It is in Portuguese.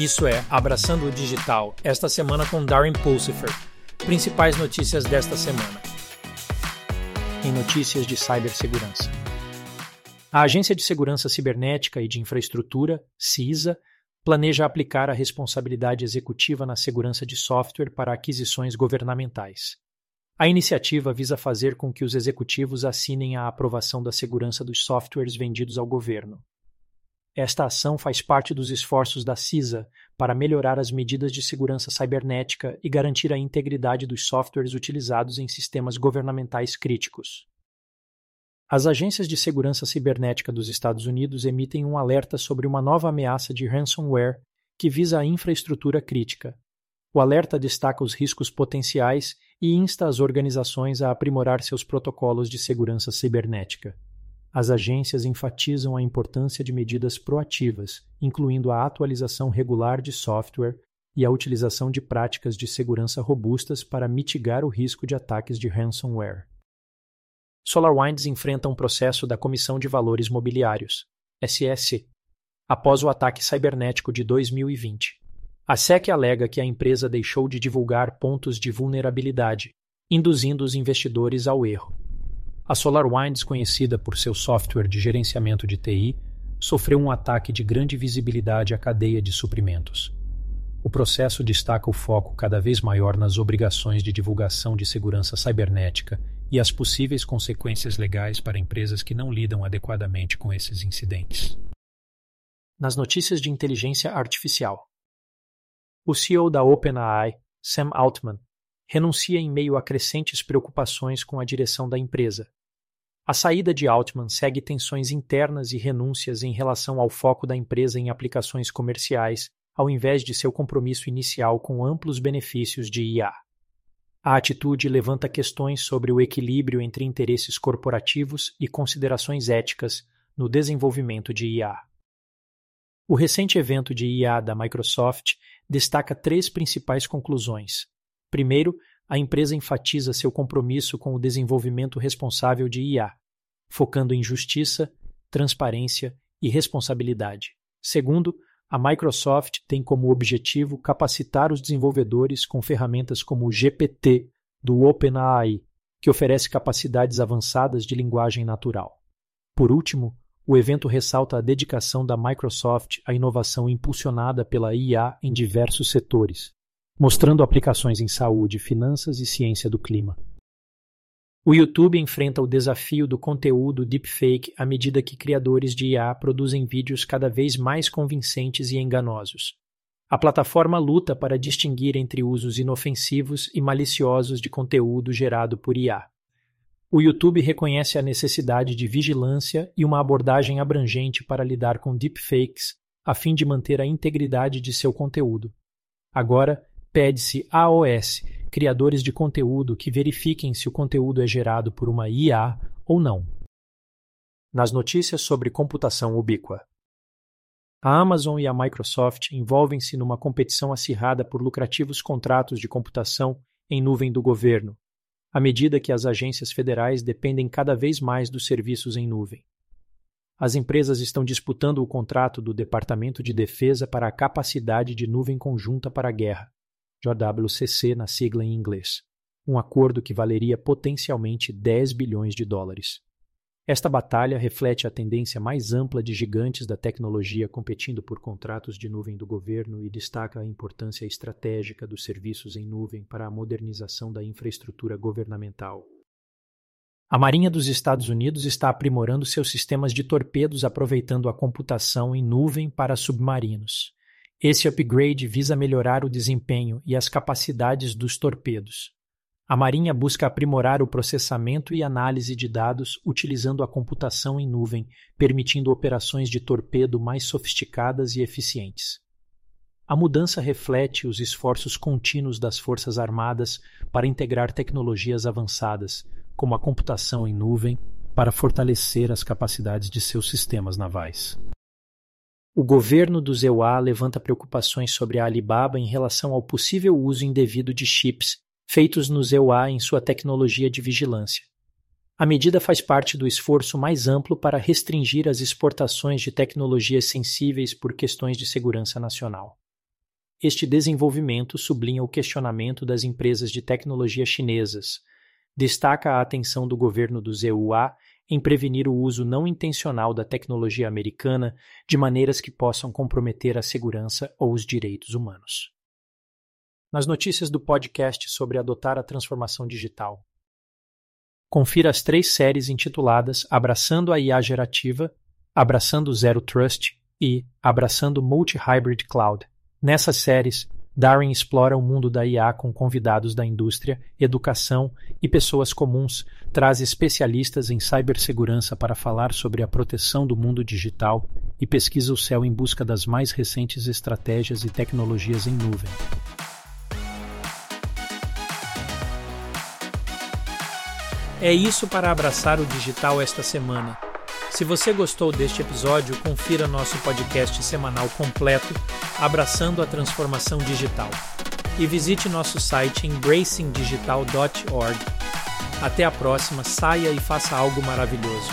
Isso é Abraçando o Digital, esta semana com Darren Pulsifer. Principais notícias desta semana. Em notícias de cibersegurança. A Agência de Segurança Cibernética e de Infraestrutura, CISA, planeja aplicar a responsabilidade executiva na segurança de software para aquisições governamentais. A iniciativa visa fazer com que os executivos assinem a aprovação da segurança dos softwares vendidos ao governo. Esta ação faz parte dos esforços da CISA para melhorar as medidas de segurança cibernética e garantir a integridade dos softwares utilizados em sistemas governamentais críticos. As agências de segurança cibernética dos Estados Unidos emitem um alerta sobre uma nova ameaça de ransomware que visa a infraestrutura crítica. O alerta destaca os riscos potenciais e insta as organizações a aprimorar seus protocolos de segurança cibernética. As agências enfatizam a importância de medidas proativas, incluindo a atualização regular de software e a utilização de práticas de segurança robustas para mitigar o risco de ataques de ransomware. SolarWinds enfrenta um processo da Comissão de Valores Mobiliários, SEC, após o ataque cibernético de 2020. A SEC alega que a empresa deixou de divulgar pontos de vulnerabilidade, induzindo os investidores ao erro. A SolarWinds, conhecida por seu software de gerenciamento de TI, sofreu um ataque de grande visibilidade à cadeia de suprimentos. O processo destaca o foco cada vez maior nas obrigações de divulgação de segurança cibernética e as possíveis consequências legais para empresas que não lidam adequadamente com esses incidentes. Nas notícias de inteligência artificial, o CEO da OpenAI, Sam Altman, renuncia em meio a crescentes preocupações com a direção da empresa, a saída de Altman segue tensões internas e renúncias em relação ao foco da empresa em aplicações comerciais, ao invés de seu compromisso inicial com amplos benefícios de IA. A atitude levanta questões sobre o equilíbrio entre interesses corporativos e considerações éticas no desenvolvimento de IA. O recente evento de IA da Microsoft destaca três principais conclusões. Primeiro, a empresa enfatiza seu compromisso com o desenvolvimento responsável de IA, focando em justiça, transparência e responsabilidade. Segundo, a Microsoft tem como objetivo capacitar os desenvolvedores com ferramentas como o GPT do OpenAI, que oferece capacidades avançadas de linguagem natural. Por último, o evento ressalta a dedicação da Microsoft à inovação impulsionada pela IA em diversos setores, mostrando aplicações em saúde, finanças e ciência do clima. O YouTube enfrenta o desafio do conteúdo deepfake à medida que criadores de IA produzem vídeos cada vez mais convincentes e enganosos. A plataforma luta para distinguir entre usos inofensivos e maliciosos de conteúdo gerado por IA. O YouTube reconhece a necessidade de vigilância e uma abordagem abrangente para lidar com deepfakes, a fim de manter a integridade de seu conteúdo. Agora, pede-se AOS, criadores de conteúdo que verifiquem se o conteúdo é gerado por uma IA ou não. Nas notícias sobre computação ubíqua. A Amazon e a Microsoft envolvem-se numa competição acirrada por lucrativos contratos de computação em nuvem do governo, à medida que as agências federais dependem cada vez mais dos serviços em nuvem. As empresas estão disputando o contrato do Departamento de Defesa para a capacidade de nuvem conjunta para a guerra, JWCC na sigla em inglês, um acordo que valeria potencialmente 10 bilhões de dólares. Esta batalha reflete a tendência mais ampla de gigantes da tecnologia competindo por contratos de nuvem do governo e destaca a importância estratégica dos serviços em nuvem para a modernização da infraestrutura governamental. A Marinha dos Estados Unidos está aprimorando seus sistemas de torpedos aproveitando a computação em nuvem para submarinos. Esse upgrade visa melhorar o desempenho e as capacidades dos torpedos. A Marinha busca aprimorar o processamento e análise de dados utilizando a computação em nuvem, permitindo operações de torpedo mais sofisticadas e eficientes. A mudança reflete os esforços contínuos das Forças Armadas para integrar tecnologias avançadas, como a computação em nuvem, para fortalecer as capacidades de seus sistemas navais. O governo do EUA levanta preocupações sobre a Alibaba em relação ao possível uso indevido de chips feitos no EUA em sua tecnologia de vigilância. A medida faz parte do esforço mais amplo para restringir as exportações de tecnologias sensíveis por questões de segurança nacional. Este desenvolvimento sublinha o questionamento das empresas de tecnologia chinesas, destaca a atenção do governo do ZUA em prevenir o uso não intencional da tecnologia americana de maneiras que possam comprometer a segurança ou os direitos humanos. Nas notícias do podcast sobre adotar a transformação digital. Confira as três séries intituladas Abraçando a IA Gerativa, Abraçando Zero Trust e Abraçando Multi-Hybrid Cloud. Nessas séries, Darwin explora o mundo da IA com convidados da indústria, educação e pessoas comuns, traz especialistas em cibersegurança para falar sobre a proteção do mundo digital e pesquisa o céu em busca das mais recentes estratégias e tecnologias em nuvem. É isso para abraçar o digital esta semana. Se você gostou deste episódio, confira nosso podcast semanal completo Abraçando a Transformação Digital e visite nosso site embracingdigital.org. Até a próxima, saia e faça algo maravilhoso.